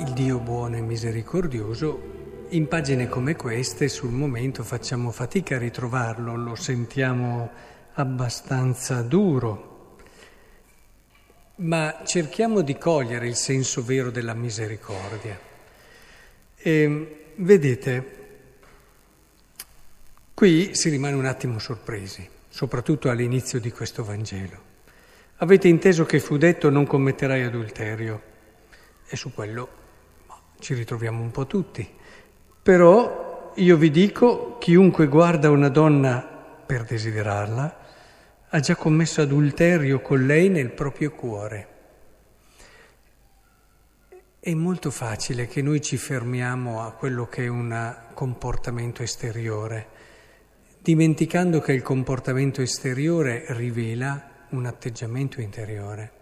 il Dio buono e misericordioso, in pagine come queste sul momento facciamo fatica a ritrovarlo, lo sentiamo abbastanza duro, ma cerchiamo di cogliere il senso vero della misericordia. E, vedete, qui si rimane un attimo sorpresi, soprattutto all'inizio di questo Vangelo. Avete inteso che fu detto non commetterai adulterio e su quello ci ritroviamo un po' tutti. Però io vi dico, chiunque guarda una donna per desiderarla, ha già commesso adulterio con lei nel proprio cuore. È molto facile che noi ci fermiamo a quello che è un comportamento esteriore, dimenticando che il comportamento esteriore rivela un atteggiamento interiore.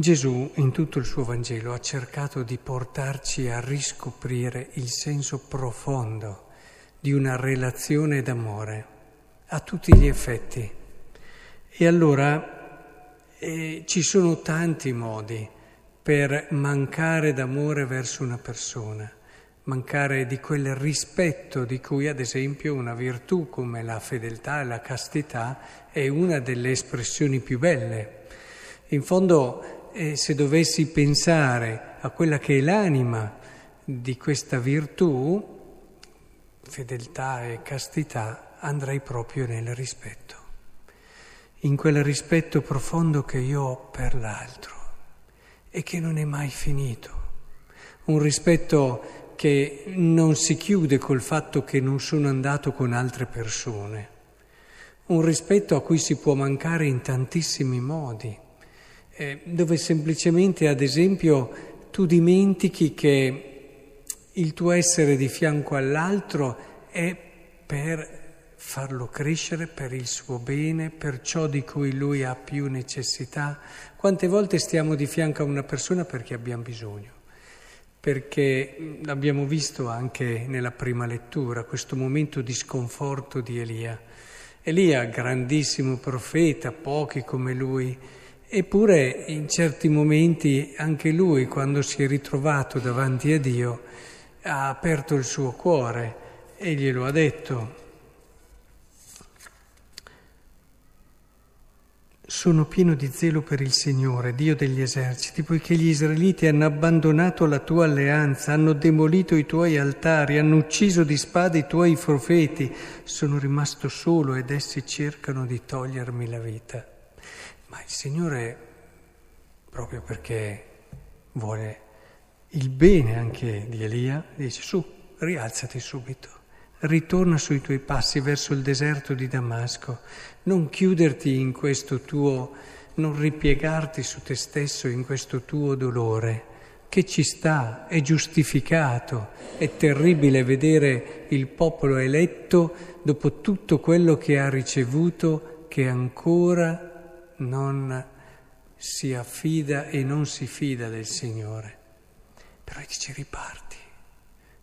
Gesù in tutto il suo Vangelo ha cercato di portarci a riscoprire il senso profondo di una relazione d'amore a tutti gli effetti. E allora eh, ci sono tanti modi per mancare d'amore verso una persona, mancare di quel rispetto di cui ad esempio una virtù come la fedeltà e la castità è una delle espressioni più belle. In fondo e se dovessi pensare a quella che è l'anima di questa virtù, fedeltà e castità, andrei proprio nel rispetto, in quel rispetto profondo che io ho per l'altro e che non è mai finito, un rispetto che non si chiude col fatto che non sono andato con altre persone, un rispetto a cui si può mancare in tantissimi modi eh, dove semplicemente, ad esempio, tu dimentichi che il tuo essere di fianco all'altro è per farlo crescere per il suo bene, per ciò di cui lui ha più necessità. Quante volte stiamo di fianco a una persona perché abbiamo bisogno? Perché l'abbiamo visto anche nella prima lettura, questo momento di sconforto di Elia. Elia, grandissimo profeta, pochi come lui, Eppure in certi momenti anche lui, quando si è ritrovato davanti a Dio, ha aperto il suo cuore e glielo ha detto. Sono pieno di zelo per il Signore, Dio degli eserciti, poiché gli israeliti hanno abbandonato la tua alleanza, hanno demolito i tuoi altari, hanno ucciso di spada i tuoi profeti. Sono rimasto solo ed essi cercano di togliermi la vita. Ma il Signore, proprio perché vuole il bene anche di Elia, dice su, rialzati subito, ritorna sui tuoi passi verso il deserto di Damasco, non chiuderti in questo tuo, non ripiegarti su te stesso in questo tuo dolore, che ci sta, è giustificato, è terribile vedere il popolo eletto dopo tutto quello che ha ricevuto che ancora non si affida e non si fida del Signore. Però dice riparti,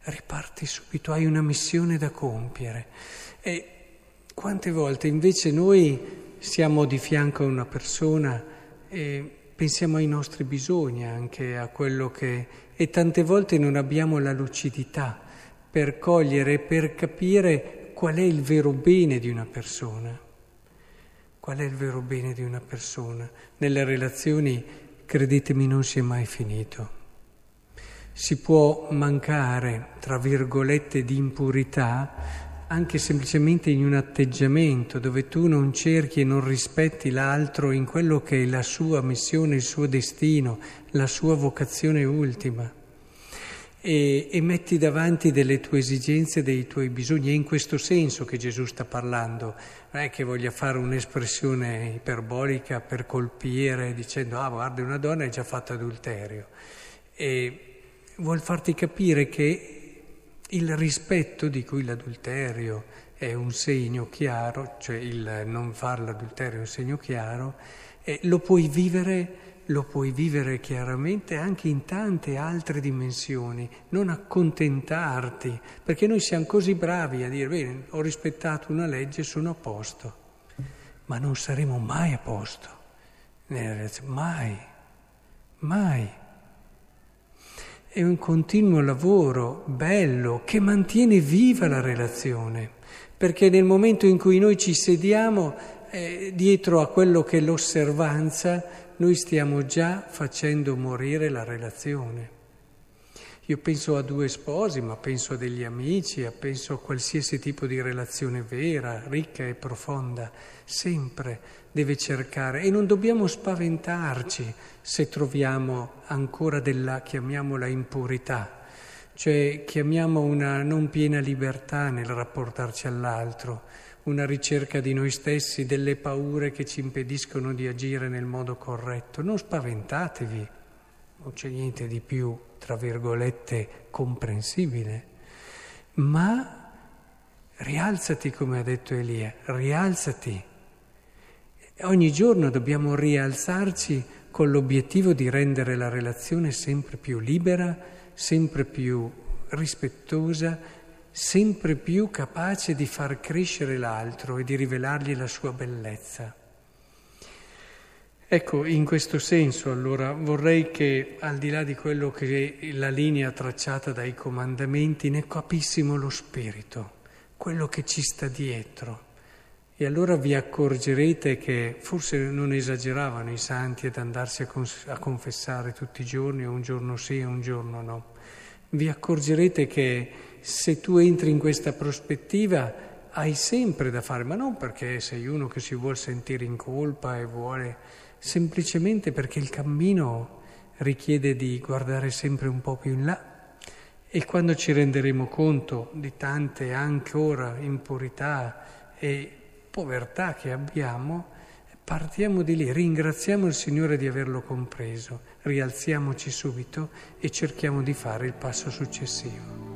riparti subito, hai una missione da compiere. E quante volte invece noi siamo di fianco a una persona e pensiamo ai nostri bisogni, anche a quello che... e tante volte non abbiamo la lucidità per cogliere, per capire qual è il vero bene di una persona. Qual è il vero bene di una persona? Nelle relazioni, credetemi, non si è mai finito. Si può mancare, tra virgolette, di impurità anche semplicemente in un atteggiamento dove tu non cerchi e non rispetti l'altro in quello che è la sua missione, il suo destino, la sua vocazione ultima e, e, metti davanti delle tue esigenze, dei tuoi bisogni. È in questo senso che Gesù sta parlando, non è che voglia fare un'espressione iperbolica per colpire dicendo ah guarda una donna è già fatta adulterio. E vuol farti capire che il rispetto di cui l'adulterio è un segno chiaro, cioè il non fare l'adulterio è un segno chiaro, e lo puoi vivere lo puoi vivere chiaramente anche in tante altre dimensioni, non accontentarti, perché noi siamo così bravi a dire, bene, ho rispettato una legge, sono a posto, ma non saremo mai a posto, mai, mai. è un continuo lavoro bello che mantiene viva la relazione, perché nel momento in cui noi ci sediamo eh, dietro a quello che è l'osservanza, noi stiamo già facendo morire la relazione. Io penso a due sposi, ma penso a degli amici, penso a qualsiasi tipo di relazione vera, ricca e profonda. Sempre deve cercare e non dobbiamo spaventarci se troviamo ancora della, chiamiamola, impurità, cioè chiamiamo una non piena libertà nel rapportarci all'altro, una ricerca di noi stessi, delle paure che ci impediscono di agire nel modo corretto. Non spaventatevi, non c'è niente di più tra virgolette, comprensibile, ma rialzati come ha detto Elia, rialzati. Ogni giorno dobbiamo rialzarci con l'obiettivo di rendere la relazione sempre più libera, sempre più rispettosa, sempre più capace di far crescere l'altro e di rivelargli la sua bellezza. Ecco, in questo senso allora vorrei che al di là di quello che è la linea tracciata dai comandamenti, ne capissimo lo spirito, quello che ci sta dietro. E allora vi accorgerete che forse non esageravano i santi ad andarsi a, cons- a confessare tutti i giorni, un giorno sì e un giorno no. Vi accorgerete che se tu entri in questa prospettiva hai sempre da fare, ma non perché sei uno che si vuole sentire in colpa e vuole semplicemente perché il cammino richiede di guardare sempre un po' più in là e quando ci renderemo conto di tante ancora impurità e povertà che abbiamo, partiamo di lì, ringraziamo il Signore di averlo compreso, rialziamoci subito e cerchiamo di fare il passo successivo.